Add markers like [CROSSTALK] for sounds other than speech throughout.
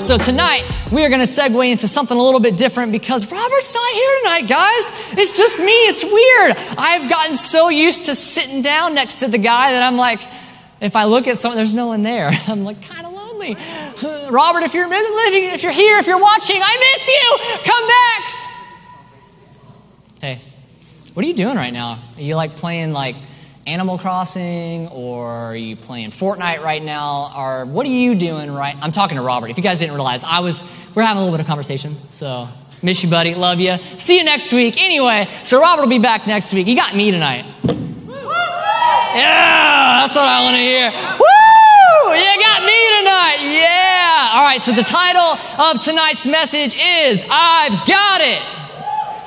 So tonight, we are going to segue into something a little bit different because Robert's not here tonight, guys. It's just me. It's weird. I've gotten so used to sitting down next to the guy that I'm like, if I look at someone, there's no one there. [LAUGHS] I'm like, kind of lonely. [SIGHS] Robert, if you're living, if you're here, if you're watching, I miss you. Come back. Hey, what are you doing right now? Are you like playing like Animal Crossing or are you playing Fortnite right now? Or what are you doing right? I'm talking to Robert. If you guys didn't realize, I was, we're having a little bit of conversation. So, miss you, buddy. Love you. See you next week. Anyway, so Robert will be back next week. You got me tonight. Yeah, that's what I want to hear. Woo! You got me tonight. Yeah. All right, so the title of tonight's message is I've Got It.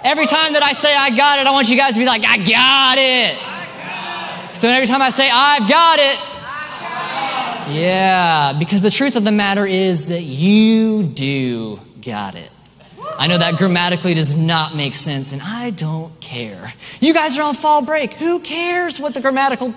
Every time that I say I got it, I want you guys to be like, I got it. So every time I say, I've got it, yeah, because the truth of the matter is that you do got it. I know that grammatically does not make sense, and I don't care. You guys are on fall break. Who cares what the grammatical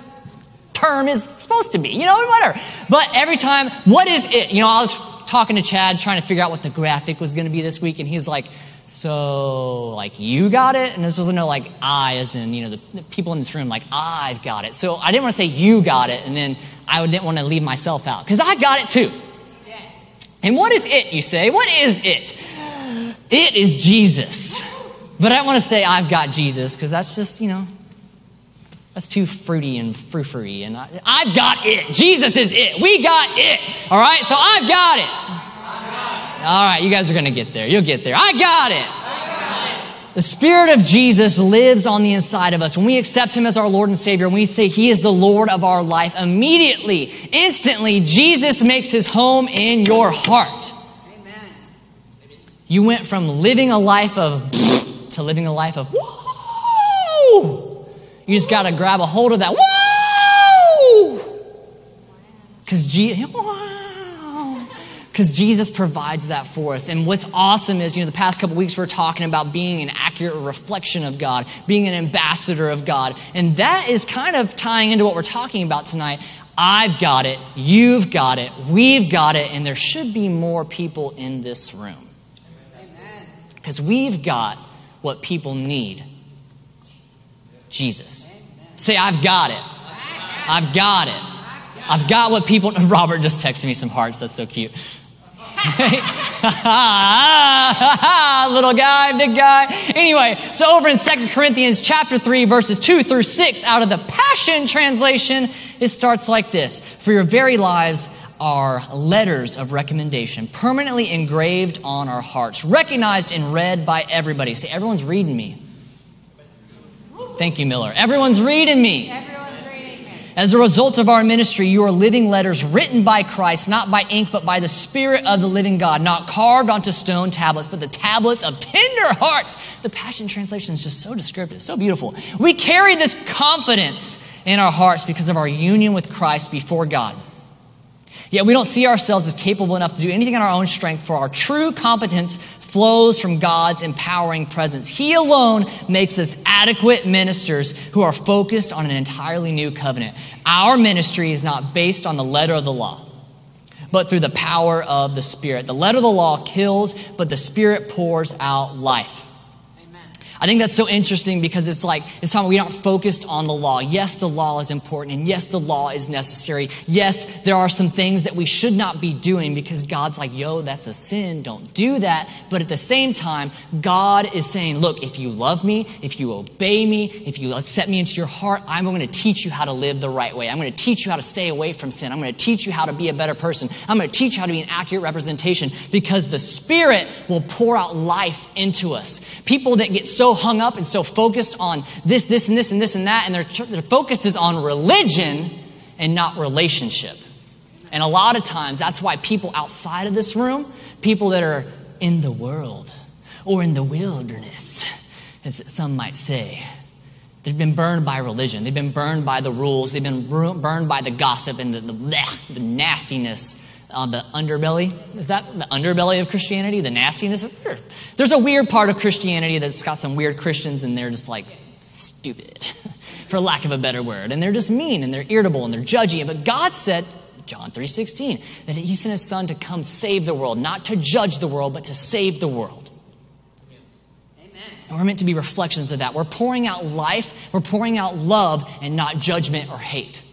term is supposed to be? You know, whatever. But every time, what is it? You know, I was talking to Chad trying to figure out what the graphic was going to be this week, and he's like, so like you got it? And this was no like i as in you know the, the, people in this room like i've got it. So i didn't want to say you got it and then i didn't want to leave myself out because i got it too. Yes. and what is it you say? What is it? It is jesus. But i don't want to say i've got jesus because that's just you know that's too fruity and frou-frou and I, i've got it. Jesus is it. We got it. All right? So i've got it all right, you guys are going to get there. You'll get there. I got it. The Spirit of Jesus lives on the inside of us. When we accept Him as our Lord and Savior, when we say He is the Lord of our life, immediately, instantly, Jesus makes His home in your heart. Amen. You went from living a life of [LAUGHS] to living a life of whoa. You just got to grab a hold of that whoa. Because Jesus, [LAUGHS] because Jesus provides that for us. And what's awesome is, you know, the past couple weeks we are talking about being an accurate reflection of God, being an ambassador of God. And that is kind of tying into what we're talking about tonight. I've got it, you've got it, we've got it, and there should be more people in this room. Because we've got what people need Jesus. Say, I've got it. I've got it. I've got what people. [LAUGHS] Robert just texted me some hearts. That's so cute. [LAUGHS] Little guy, big guy. Anyway, so over in Second Corinthians chapter 3, verses 2 through 6, out of the Passion Translation, it starts like this For your very lives are letters of recommendation, permanently engraved on our hearts, recognized and read by everybody. See, everyone's reading me. Thank you, Miller. Everyone's reading me. As a result of our ministry, you are living letters written by Christ, not by ink, but by the Spirit of the living God, not carved onto stone tablets, but the tablets of tender hearts. The Passion Translation is just so descriptive, so beautiful. We carry this confidence in our hearts because of our union with Christ before God. Yet we don't see ourselves as capable enough to do anything in our own strength, for our true competence flows from God's empowering presence. He alone makes us adequate ministers who are focused on an entirely new covenant. Our ministry is not based on the letter of the law, but through the power of the Spirit. The letter of the law kills, but the Spirit pours out life. I think that's so interesting because it's like, it's time we aren't focused on the law. Yes, the law is important, and yes, the law is necessary. Yes, there are some things that we should not be doing because God's like, yo, that's a sin, don't do that. But at the same time, God is saying, look, if you love me, if you obey me, if you accept me into your heart, I'm going to teach you how to live the right way. I'm going to teach you how to stay away from sin. I'm going to teach you how to be a better person. I'm going to teach you how to be an accurate representation because the Spirit will pour out life into us. People that get so hung up and so focused on this, this, and this, and this, and that, and their, their focus is on religion and not relationship. And a lot of times, that's why people outside of this room, people that are in the world or in the wilderness, as some might say, they've been burned by religion. They've been burned by the rules. They've been burned by the gossip and the, the, the nastiness on the underbelly. Is that the underbelly of Christianity? The nastiness? Of, there's a weird part of Christianity that's got some weird Christians and they're just like stupid, [LAUGHS] for lack of a better word. And they're just mean and they're irritable and they're judgy. But God said, John 3:16, that he sent his son to come save the world, not to judge the world, but to save the world. And we're meant to be reflections of that. We're pouring out life, we're pouring out love, and not judgment or hate.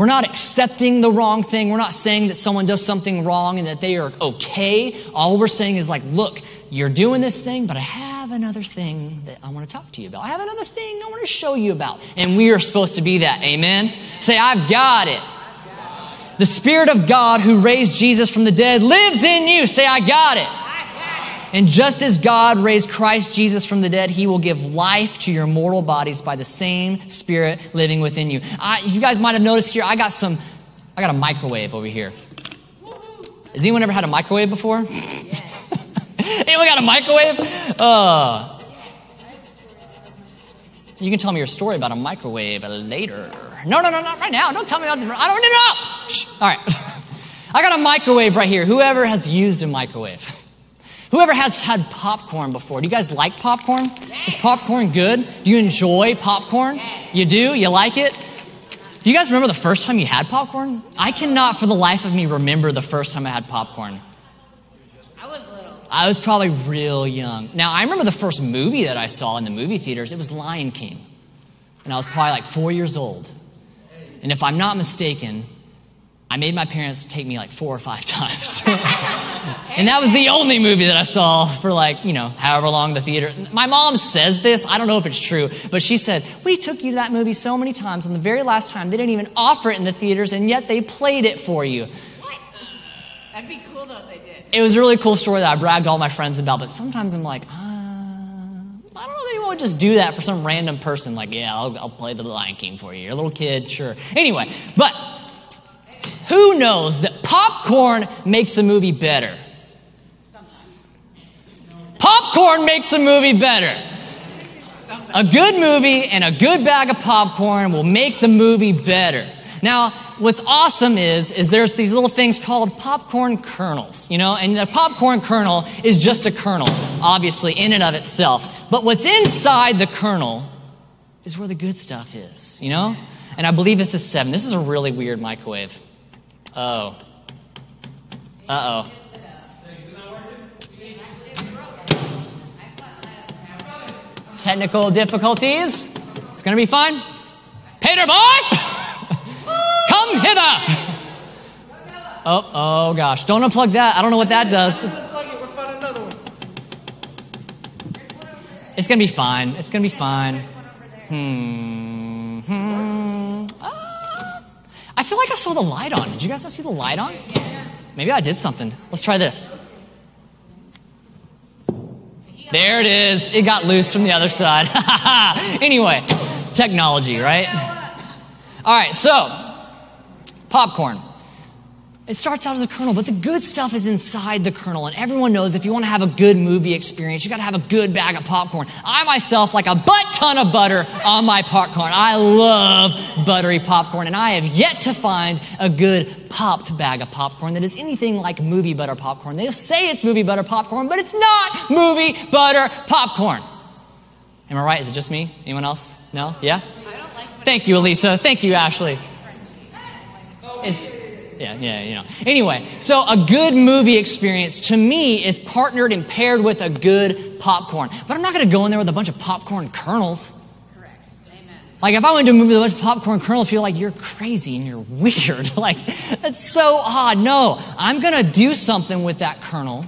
We're not accepting the wrong thing. We're not saying that someone does something wrong and that they are okay. All we're saying is, like, look, you're doing this thing, but I have another thing that I want to talk to you about. I have another thing I want to show you about. And we are supposed to be that. Amen? Say, I've got it. The Spirit of God who raised Jesus from the dead lives in you. Say, I got it. And just as God raised Christ Jesus from the dead, he will give life to your mortal bodies by the same Spirit living within you. I, you guys might have noticed here, I got some, I got a microwave over here. Has anyone ever had a microwave before? Yes. [LAUGHS] anyone got a microwave? Uh, you can tell me your story about a microwave later. No, no, no, not right now. Don't tell me about the, I don't know. Shh. All right. [LAUGHS] I got a microwave right here. Whoever has used a microwave. [LAUGHS] Whoever has had popcorn before, do you guys like popcorn? Is popcorn good? Do you enjoy popcorn? You do? You like it? Do you guys remember the first time you had popcorn? I cannot for the life of me remember the first time I had popcorn. I was little. I was probably real young. Now, I remember the first movie that I saw in the movie theaters. It was Lion King. And I was probably like four years old. And if I'm not mistaken, I made my parents take me like four or five [LAUGHS] times. [LAUGHS] and that was the only movie that I saw for like, you know, however long the theater. My mom says this, I don't know if it's true, but she said, We took you to that movie so many times, and the very last time they didn't even offer it in the theaters, and yet they played it for you. What? That'd be cool though if they did. It was a really cool story that I bragged all my friends about, but sometimes I'm like, uh, I don't know if anyone would just do that for some random person. Like, yeah, I'll, I'll play the Lion King for you. You're a little kid, sure. Anyway, but who knows that popcorn makes a movie better? Popcorn makes a movie better. A good movie and a good bag of popcorn will make the movie better. Now, what's awesome is, is there's these little things called popcorn kernels, you know, and the popcorn kernel is just a kernel, obviously, in and of itself. But what's inside the kernel is where the good stuff is, you know? And I believe this is seven. This is a really weird microwave. Oh. Uh oh. Technical difficulties. It's going to be fine. Peter boy, [LAUGHS] come hither. Oh, oh gosh. Don't unplug that. I don't know what that does. It's going to be fine. It's going to be fine. Hmm. hmm. Ah. I feel like I saw the light on. Did you guys not see the light on? Maybe I did something. Let's try this. There it is. It got loose from the other side. [LAUGHS] anyway, technology, right? All right, so popcorn. It starts out as a kernel, but the good stuff is inside the kernel. And everyone knows if you want to have a good movie experience, you got to have a good bag of popcorn. I myself like a butt ton of butter on my popcorn. I love buttery popcorn, and I have yet to find a good popped bag of popcorn that is anything like movie butter popcorn. They say it's movie butter popcorn, but it's not movie butter popcorn. Am I right? Is it just me? Anyone else? No? Yeah? Like Thank you, Elisa. Thank you, Ashley. Is yeah, yeah, you know. Anyway, so a good movie experience to me is partnered and paired with a good popcorn. But I'm not going to go in there with a bunch of popcorn kernels. Correct. Amen. Like if I went to a movie with a bunch of popcorn kernels, people are like, you're crazy and you're [LAUGHS] weird. [LAUGHS] like, that's so odd. No, I'm going to do something with that kernel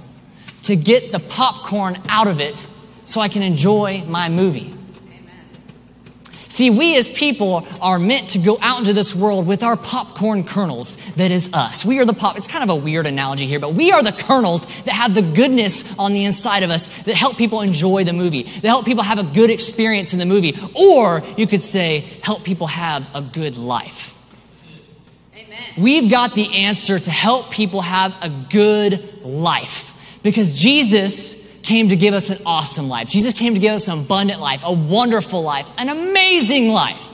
to get the popcorn out of it so I can enjoy my movie. See, we as people are meant to go out into this world with our popcorn kernels that is us. We are the pop, it's kind of a weird analogy here, but we are the kernels that have the goodness on the inside of us that help people enjoy the movie, that help people have a good experience in the movie, or you could say, help people have a good life. Amen. We've got the answer to help people have a good life because Jesus came to give us an awesome life. Jesus came to give us an abundant life, a wonderful life, an amazing life.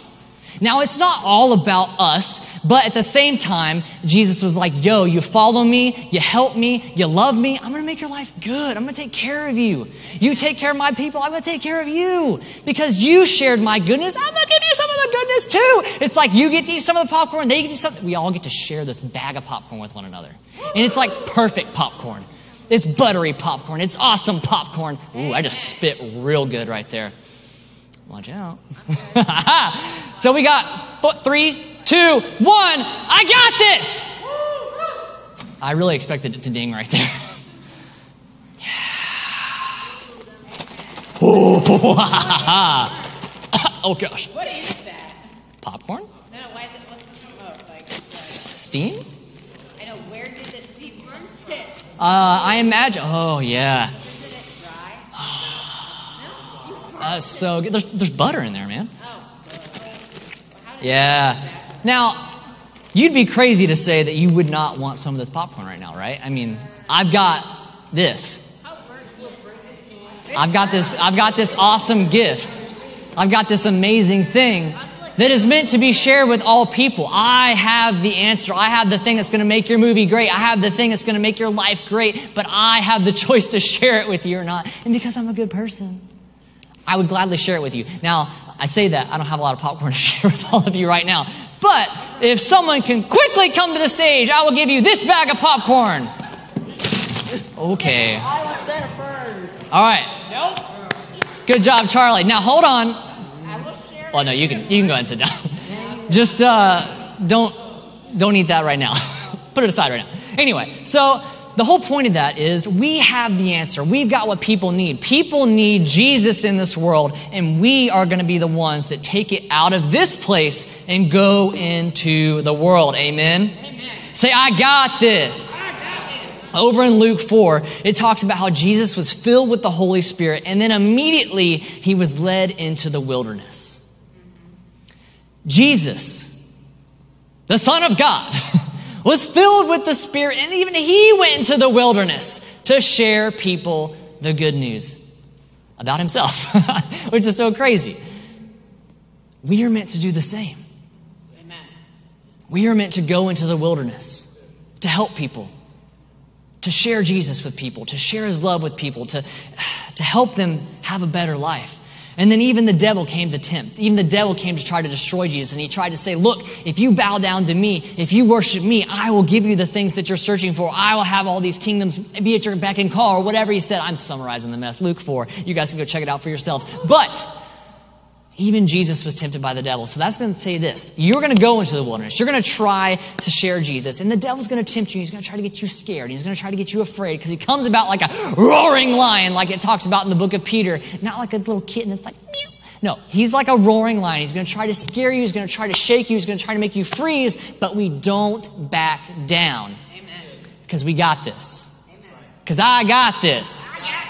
Now, it's not all about us, But at the same time, Jesus was like, yo, you follow me, you help me, you love me, I'm gonna make your life good. I'm gonna take care of you. You take care of my people, I'm gonna take care of you. Because you shared my goodness, I'm gonna give you some of the goodness too. It's like you get to eat some of the popcorn, they get to eat something. We all get to share this bag of popcorn with one another. And it's like perfect popcorn. It's buttery popcorn. It's awesome popcorn. Ooh, I just spit real good right there. Watch out. [LAUGHS] so we got foot three, two, one. I got this. I really expected it to ding right there. [LAUGHS] [LAUGHS] oh gosh. What is that? Popcorn? No, no, why is it, what's the smoke? Like, Steam? I know, where did the steam from sit? Uh, I imagine. Oh, yeah. Isn't it dry? no? You burnt That's so good. There's, there's butter in there, man. Oh, good. Well, how did Yeah. Now, you'd be crazy to say that you would not want some of this popcorn right now, right? I mean, I've got this. How burnt will Bruce's can? I've got this I've got this awesome gift. I've got this amazing thing that is meant to be shared with all people. I have the answer. I have the thing that's going to make your movie great. I have the thing that's going to make your life great, but I have the [LAUGHS] choice to share it with you or not. And because I'm a good person, I would gladly share it with you. Now, I say that I don't have a lot of popcorn [LAUGHS] to share with all of you right now. But if someone can quickly come to the stage, I will give you this bag of popcorn. Okay. I want Santa first. All right. Nope. Good job, Charlie. Now hold on. Well, no, you can you can go ahead and sit down. [LAUGHS] Just uh, don't don't eat that right now. [LAUGHS] Put it aside right now. Anyway, so the whole point of that is we have the answer. We've got what people need. People need Jesus in this world, and we are going to be the ones that take it out of this place and go into the world. Amen. Amen. Say, I got this. I got it. Over in Luke 4, it talks about how Jesus was filled with the Holy Spirit and then immediately he was led into the wilderness. Jesus, the Son of God, [LAUGHS] was filled with the Spirit and even he went into the wilderness to share people the good news about himself, [LAUGHS] which is so crazy. We are meant to do the same. Amen. We are meant to go into the wilderness to help people, to share Jesus with people, to share his love with people, to, [SIGHS] to help them have a better life. And then even the devil came to tempt. Even the devil came to try to destroy Jesus. And he tried to say, Look, if you bow down to me, if you worship me, I will give you the things that you're searching for. I will have all these kingdoms be at your beck and call, or whatever he said. I'm summarizing the mess. Luke 4. You guys can go check it out for yourselves. But even Jesus was tempted by the devil. So that's going to say this. You're going to go into the wilderness. You're going to try to share Jesus. And the devil's going to tempt you. He's going to try to get you scared. He's going to try to get you afraid because he comes about like a roaring lion, like it talks about in the book of Peter. Not like a little kitten that's like, meow. No, he's like a roaring lion. He's going to try to scare you. He's going to try to shake you. He's going to try to make you freeze. But we don't back down because we got this. Because I got this. I got this.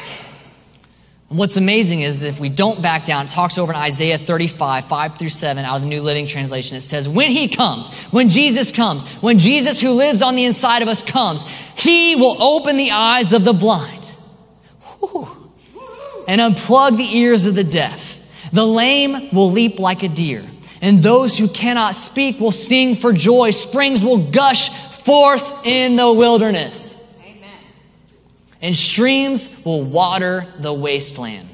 What's amazing is if we don't back down, it talks over in Isaiah 35, 5 through 7 out of the New Living Translation. It says, When he comes, when Jesus comes, when Jesus who lives on the inside of us comes, he will open the eyes of the blind Whew. and unplug the ears of the deaf. The lame will leap like a deer, and those who cannot speak will sing for joy. Springs will gush forth in the wilderness. And streams will water the wasteland.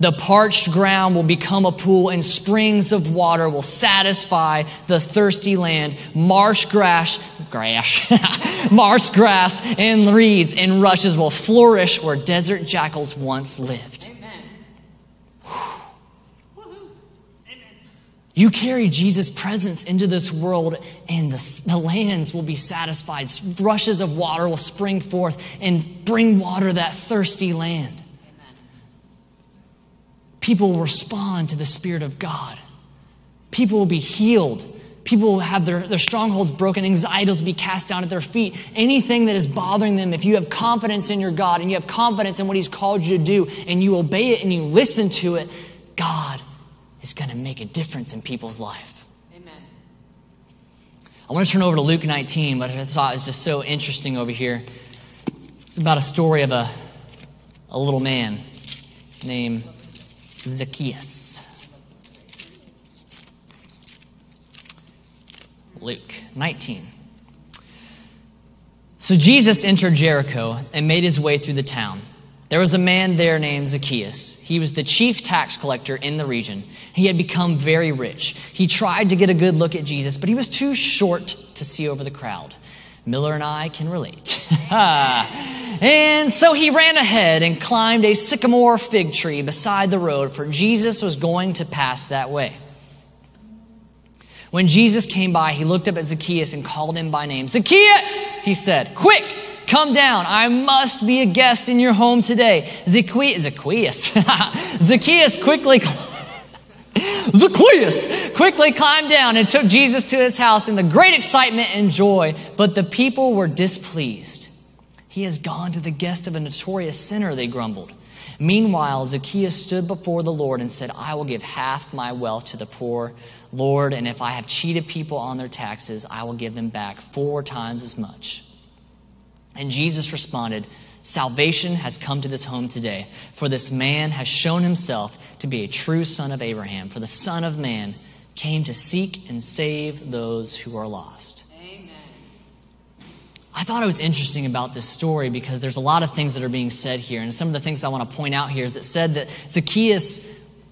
The parched ground will become a pool, and springs of water will satisfy the thirsty land. Marsh grass, grass, [LAUGHS] marsh grass, and reeds and rushes will flourish where desert jackals once lived. Amen. You carry Jesus' presence into this world, and the, the lands will be satisfied. Rushes of water will spring forth and bring water to that thirsty land. Amen. people will respond to the Spirit of God. People will be healed. People will have their, their strongholds broken. Anxieties will be cast down at their feet. Anything that is bothering them, if you have confidence in your God and you have confidence in what He's called you to do and you obey it and you listen to it, God is going to make a difference in people's life. Amen. I want to turn over to Luke 19, but I thought it was just so interesting over here. It's about a story of a, a little man named Zacchaeus. Luke 19. So Jesus entered Jericho and made his way through the town. There was a man there named Zacchaeus. He was the chief tax collector in the region. He had become very rich. He tried to get a good look at Jesus, but he was too short to see over the crowd. Miller and I can relate. [LAUGHS] and so he ran ahead and climbed a sycamore fig tree beside the road, for Jesus was going to pass that way. When Jesus came by, he looked up at Zacchaeus and called him by name. Zacchaeus, he said, quick, come down. I must be a guest in your home today. Zacchaeus, Zacchaeus, [LAUGHS] Zacchaeus quickly. [LAUGHS] Zacchaeus quickly climbed down and took Jesus to his house in the great excitement and joy, but the people were displeased. He has gone to the guest of a notorious sinner, they grumbled. Meanwhile, Zacchaeus stood before the Lord and said, I will give half my wealth to the poor, Lord, and if I have cheated people on their taxes, I will give them back four times as much. And Jesus responded, Salvation has come to this home today, for this man has shown himself to be a true son of Abraham. For the Son of Man came to seek and save those who are lost. Amen. I thought it was interesting about this story because there's a lot of things that are being said here. And some of the things I want to point out here is it said that Zacchaeus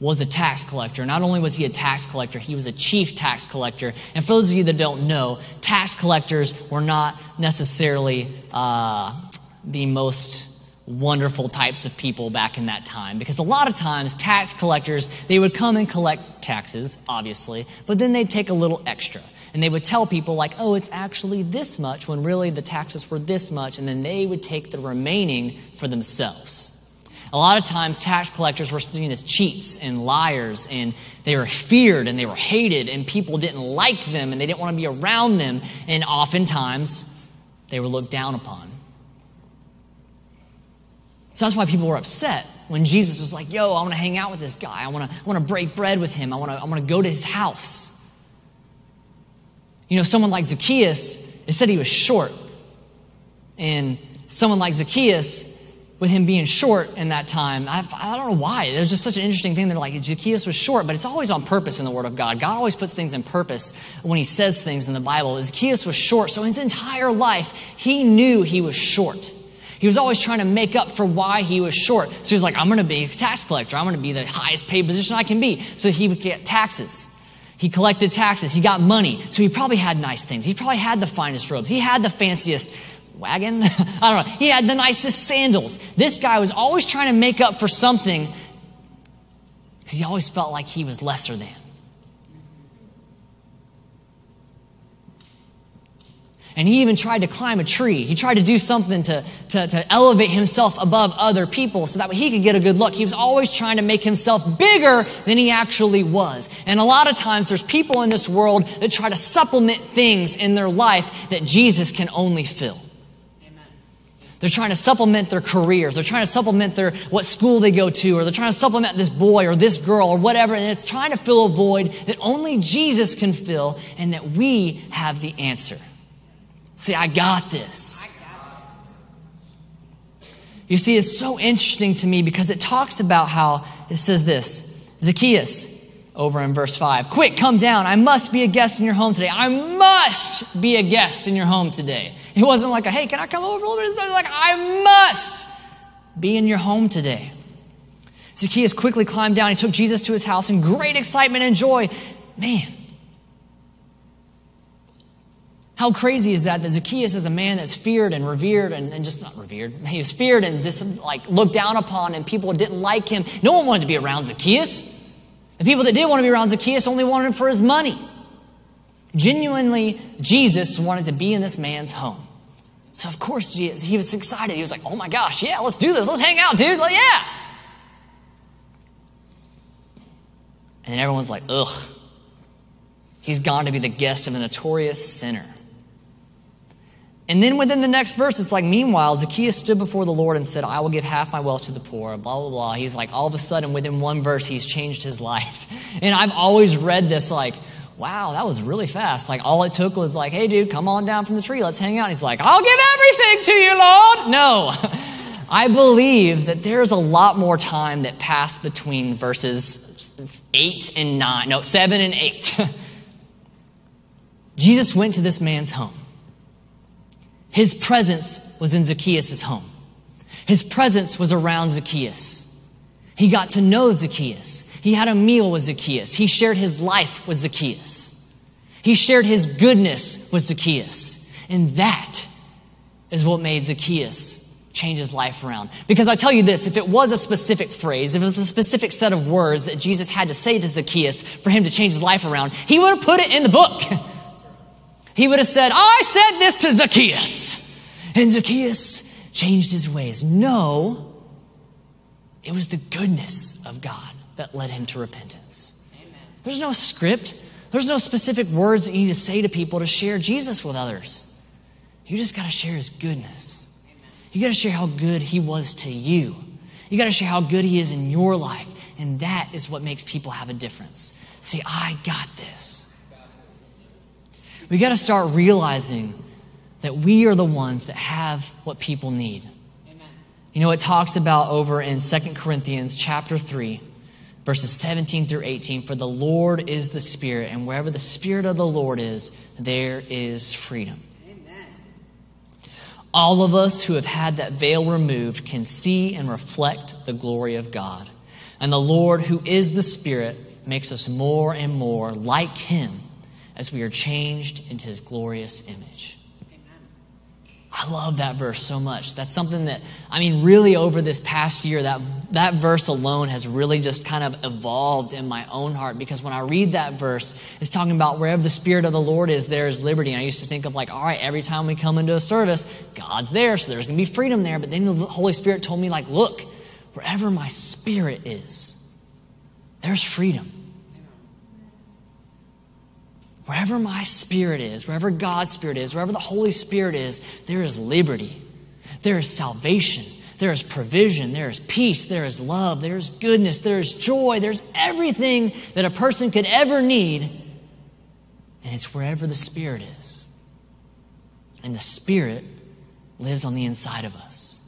was a tax collector. Not only was he a tax collector, he was a chief tax collector. And for those of you that don't know, tax collectors were not necessarily. Uh, the most wonderful types of people back in that time because a lot of times tax collectors they would come and collect taxes obviously but then they'd take a little extra and they would tell people like oh it's actually this much when really the taxes were this much and then they would take the remaining for themselves a lot of times tax collectors were seen as cheats and liars and they were feared and they were hated and people didn't like them and they didn't want to be around them and oftentimes they were looked down upon so that's why people were upset when Jesus was like, yo, I want to hang out with this guy. I want to, I want to break bread with him. I want to, I want to go to his house. You know, someone like Zacchaeus, it said he was short. And someone like Zacchaeus, with him being short in that time, I, I don't know why. Was just such an interesting thing. They're like, Zacchaeus was short, but it's always on purpose in the Word of God. God always puts things in purpose when he says things in the Bible. Zacchaeus was short, so his entire life, he knew he was short. He was always trying to make up for why he was short. So he was like, I'm going to be a tax collector. I'm going to be the highest paid position I can be. So he would get taxes. He collected taxes. He got money. So he probably had nice things. He probably had the finest robes. He had the fanciest wagon. [LAUGHS] I don't know. He had the nicest sandals. This guy was always trying to make up for something because he always felt like he was lesser than. And he even tried to climb a tree. He tried to do something to, to, to elevate himself above other people so that way he could get a good look. He was always trying to make himself bigger than he actually was. And a lot of times there's people in this world that try to supplement things in their life that Jesus can only fill. They're trying to supplement their careers. They're trying to supplement their what school they go to, or they're trying to supplement this boy or this girl or whatever, and it's trying to fill a void that only Jesus can fill, and that we have the answer. See, I got this. You see, it's so interesting to me because it talks about how it says this Zacchaeus, over in verse 5. Quick, come down. I must be a guest in your home today. I must be a guest in your home today. It wasn't like, a, hey, can I come over a little bit? It's like, I must be in your home today. Zacchaeus quickly climbed down. He took Jesus to his house in great excitement and joy. Man, how crazy is that? That Zacchaeus is a man that's feared and revered and, and just not revered. He was feared and dis, like looked down upon, and people didn't like him. No one wanted to be around Zacchaeus. The people that did want to be around Zacchaeus only wanted him for his money. Genuinely, Jesus wanted to be in this man's home. So, of course, Jesus, he was excited. He was like, oh my gosh, yeah, let's do this. Let's hang out, dude. Like, yeah. And then everyone's like, ugh, he's gone to be the guest of a notorious sinner. And then within the next verse, it's like, meanwhile, Zacchaeus stood before the Lord and said, I will give half my wealth to the poor, blah, blah, blah. He's like, all of a sudden, within one verse, he's changed his [LAUGHS] life. And I've always read this like, wow, that was really fast. Like, all it took was like, hey, dude, come on down from the tree. Let's hang out. And he's like, I'll give everything to you, Lord. No. [LAUGHS] I believe that there's a lot more time that passed between verses 8 and 9, no, 7 and 8. [LAUGHS] Jesus went to this man's home. His presence was in Zacchaeus' home. His presence was around Zacchaeus. He got to know Zacchaeus. He had a meal with Zacchaeus. He shared his life with Zacchaeus. He shared his goodness with Zacchaeus. And that is what made Zacchaeus change his life around. Because I tell you this, if it was a specific phrase, if it was a specific set of words that Jesus had to say to Zacchaeus for him to change his life around, he would have put it in the book. [LAUGHS] He would have said, I said this to Zacchaeus. And Zacchaeus changed his ways. No, it was the goodness of God that led him to repentance. Amen. There's no script, there's no specific words that you need to say to people to share Jesus with others. You just got to share his goodness. Amen. You got to share how good he was to you. You got to share how good he is in your life. And that is what makes people have a difference. See, I got this. We got to start realizing that we are the ones that have what people need. Amen. You know, it talks about over in Second Corinthians chapter 3, verses 17 through 18 For the Lord is the Spirit, and wherever the Spirit of the Lord is, there is freedom. Amen. All of us who have had that veil removed can see and reflect the glory of God. And the Lord, who is the Spirit, makes us more and more like Him as we are changed into his glorious image. I love that verse so much. That's something that, I mean, really over this past year, that, that verse alone has really just kind of evolved in my own heart because when I read that verse, it's talking about wherever the Spirit of the Lord is, there is liberty. And I used to think of like, all right, every time we come into a service, God's there, so there's going to be freedom there. But then the Holy Spirit told me, like, look, wherever my spirit is, there's freedom. Wherever my spirit is, wherever God's spirit is, wherever the Holy Spirit is, there is liberty. There is salvation. There is provision. There is peace. There is love. There is goodness. There is joy. There's everything that a person could ever need. And it's wherever the Spirit is. And the Spirit lives on the inside of us.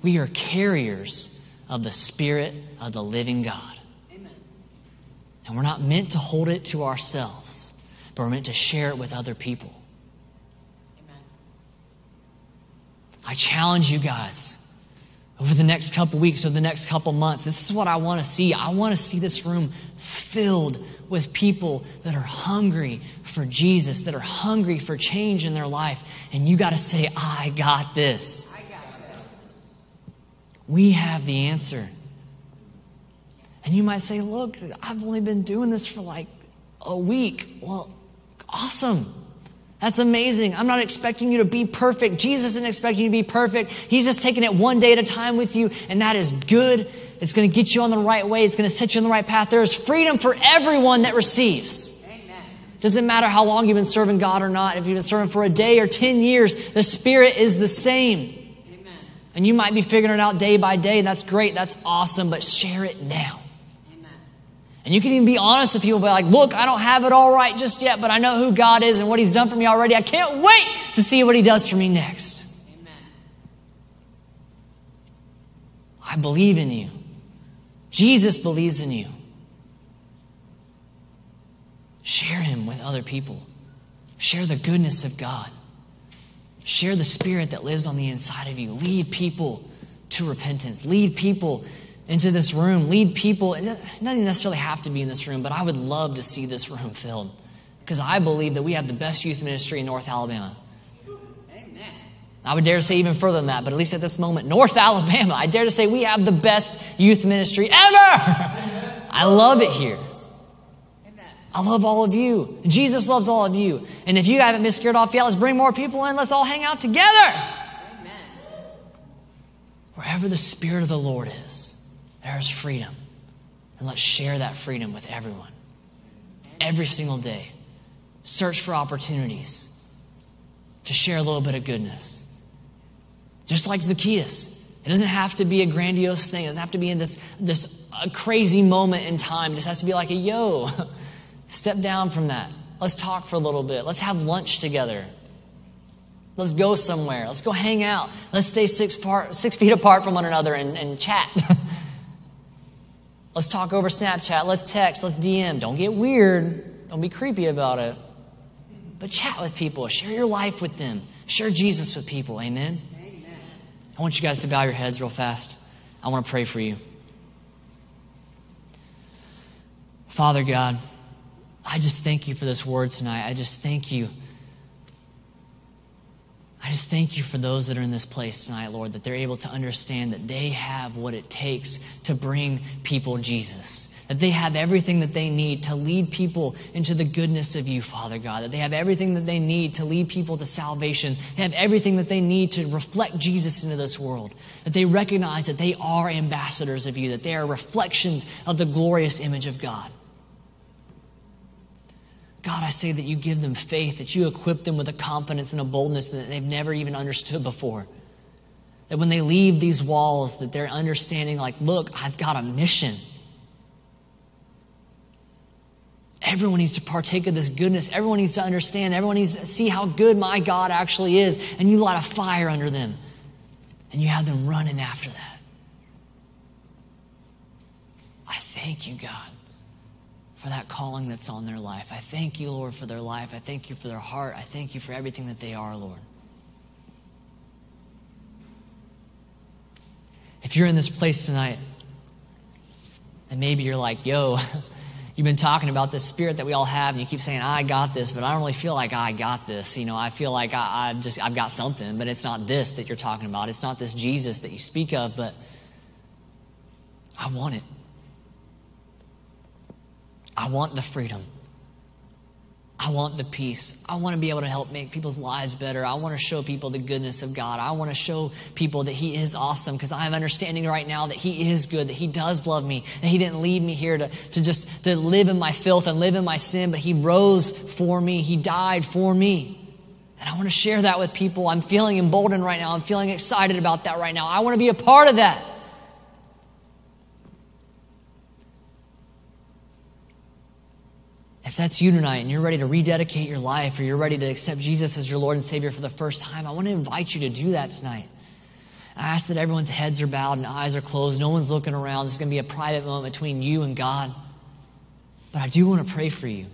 We are carriers of the Spirit of the living God. And we're not meant to hold it to ourselves, but we're meant to share it with other people. Amen. I challenge you guys over the next couple weeks or the next couple months. This is what I want to see. I want to see this room filled with people that are hungry for Jesus, that are hungry for change in their life. And you got to say, I got this. I got this. We have the answer. And you might say, Look, I've only been doing this for like a week. Well, awesome. That's amazing. I'm not expecting you to be perfect. Jesus isn't expecting you to be perfect. He's just taking it one day at a time with you, and that is good. It's going to get you on the right way. It's going to set you on the right path. There is freedom for everyone that receives. Amen. Doesn't matter how long you've been serving God or not. If you've been serving for a day or 10 years, the Spirit is the same. Amen. And you might be figuring it out day by day. That's great. That's awesome. But share it now. And you can even be honest with people, be like, look, I don't have it all right just yet, but I know who God is and what He's done for me already. I can't wait to see what He does for me next. Amen. I believe in you. Jesus believes in you. Share Him with other people. Share the goodness of God. Share the Spirit that lives on the inside of you. Lead people to repentance. Lead people into this room, lead people. It doesn't necessarily have to be in this room, but I would love to see this room filled because I believe that we have the best youth ministry in North Alabama. Amen. I would dare to say even further than that, but at least at this moment, North [LAUGHS] Alabama, I dare to say we have the best youth ministry ever. I love it here. I love all of you. Jesus loves all of you. And if you haven't been scared off yet, let's bring more people in. Let's all hang out together. Amen. Wherever the Spirit of the Lord is. There is freedom. And let's share that freedom with everyone. Every single day. Search for opportunities to share a little bit of goodness. Just like Zacchaeus. It doesn't have to be a grandiose thing. It doesn't have to be in this, this crazy moment in time. It just has to be like a yo, [LAUGHS] step down from that. Let's talk for a little bit. Let's have lunch together. Let's go somewhere. Let's go hang out. Let's stay six, six feet apart from one another and, and chat. [LAUGHS] Let's talk over Snapchat. Let's text. Let's DM. Don't get weird. Don't be creepy about it. but chat with people, share your life with them, share Jesus with people. Amen. Amen. I want you guys to bow your heads real fast. I want to pray for you. Father God, I just thank you for this word tonight. I just thank you. I just thank you for those that are in this place tonight, Lord, that they're able to understand that they have what it takes to bring people Jesus. That they have everything that they need to lead people into the goodness of you, Father God. That they have everything that they need to lead people to salvation. They have everything that they need to reflect Jesus into this world. That they recognize that they are ambassadors of you, that they are reflections of the glorious image of God. God, I say that you give them faith, that you equip them with a confidence and a boldness that they've never even understood before. That when they leave these walls, that they're understanding, like, look, I've got a mission. Everyone needs to partake of this goodness. Everyone needs to understand. Everyone needs to see how good my God actually is. And you light a fire under them. And you have them running after that. I thank you, God for that calling that's on their life. I thank you, Lord, for their life. I thank you for their heart. I thank you for everything that they are, Lord. If you're in this place tonight, and maybe you're like, yo, [LAUGHS] you've been talking about this spirit that we all have, and you keep saying, I got this, but I don't really feel like I got this. You know, I feel like I, I've just, I've got something, but it's not this that you're talking about. It's not this Jesus that you speak of, but I want it. I want the freedom. I want the peace. I want to be able to help make people's lives better. I want to show people the goodness of God. I want to show people that He is awesome because I am understanding right now that He is good, that He does love me, that He didn't leave me here to, to just to live in my filth and live in my sin, but He rose for me. He died for me. And I want to share that with people. I'm feeling emboldened right now. I'm feeling excited about that right now. I want to be a part of that. That's you tonight and you're ready to rededicate your life or you're ready to accept Jesus as your Lord and Savior for the first time, I want to invite you to do that tonight. I ask that everyone's heads are bowed and eyes are closed. No one's looking around. This is going to be a private moment between you and God. But I do want to pray for you.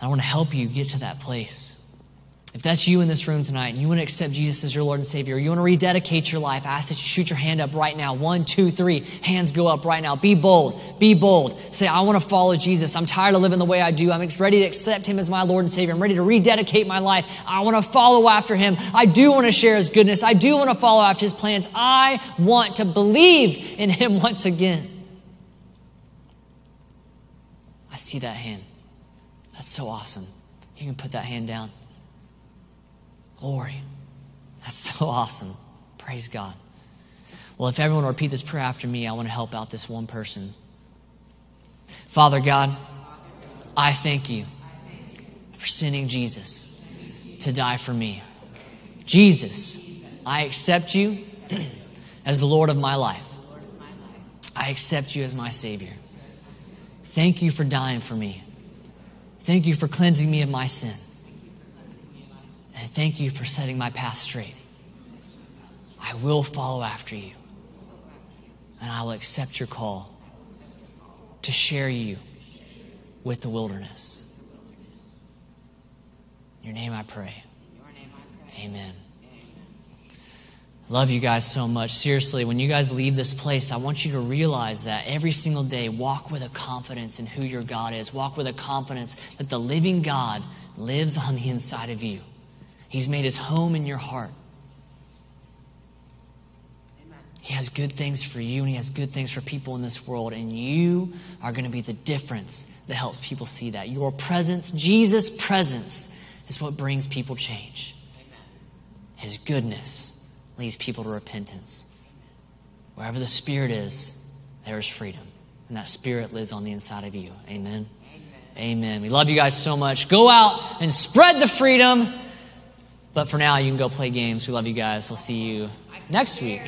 I want to help you get to that place. If that's you in this room tonight and you want to accept Jesus as your Lord and Savior, you want to rededicate your life, I ask that you shoot your hand up right now. One, two, three. Hands go up right now. Be bold. Be bold. Say, I want to follow Jesus. I'm tired of living the way I do. I'm ready to accept Him as my Lord and Savior. I'm ready to rededicate my life. I want to follow after Him. I do want to share His goodness. I do want to follow after His plans. I want to believe in Him [LAUGHS] once again. I see that hand. That's so awesome. You can put that hand down. Glory. That's so [LAUGHS] awesome. Praise God. Well, if everyone repeat this prayer after me, I want to help out this one person. Father God, I thank you for sending Jesus to die for me. Jesus, I accept you [CLEARS THROAT] as the Lord of my life. I accept you as my Savior. Thank you for dying for me. Thank you for cleansing me of my sin. Thank you for setting my path straight. I will follow after you. And I will accept your call to share you with the wilderness. In your name I pray. Amen. Love you guys so much. Seriously, when you guys leave this place, I want you to realize that every single day, walk with a confidence in who your God is. Walk with a confidence that the living God lives on the inside of you. He's made his home in your heart. He has good things for you and he has good things for people in this world. And you are going to be the difference that helps people see that. Your presence, Jesus' presence, is what brings people change. His goodness leads people to repentance. Wherever the Spirit is, there is freedom. And that Spirit lives on the inside of you. Amen. Amen. Amen. We love you guys so much. Go out and spread the freedom. But for now, you can go play games. We love you guys. We'll see you next week.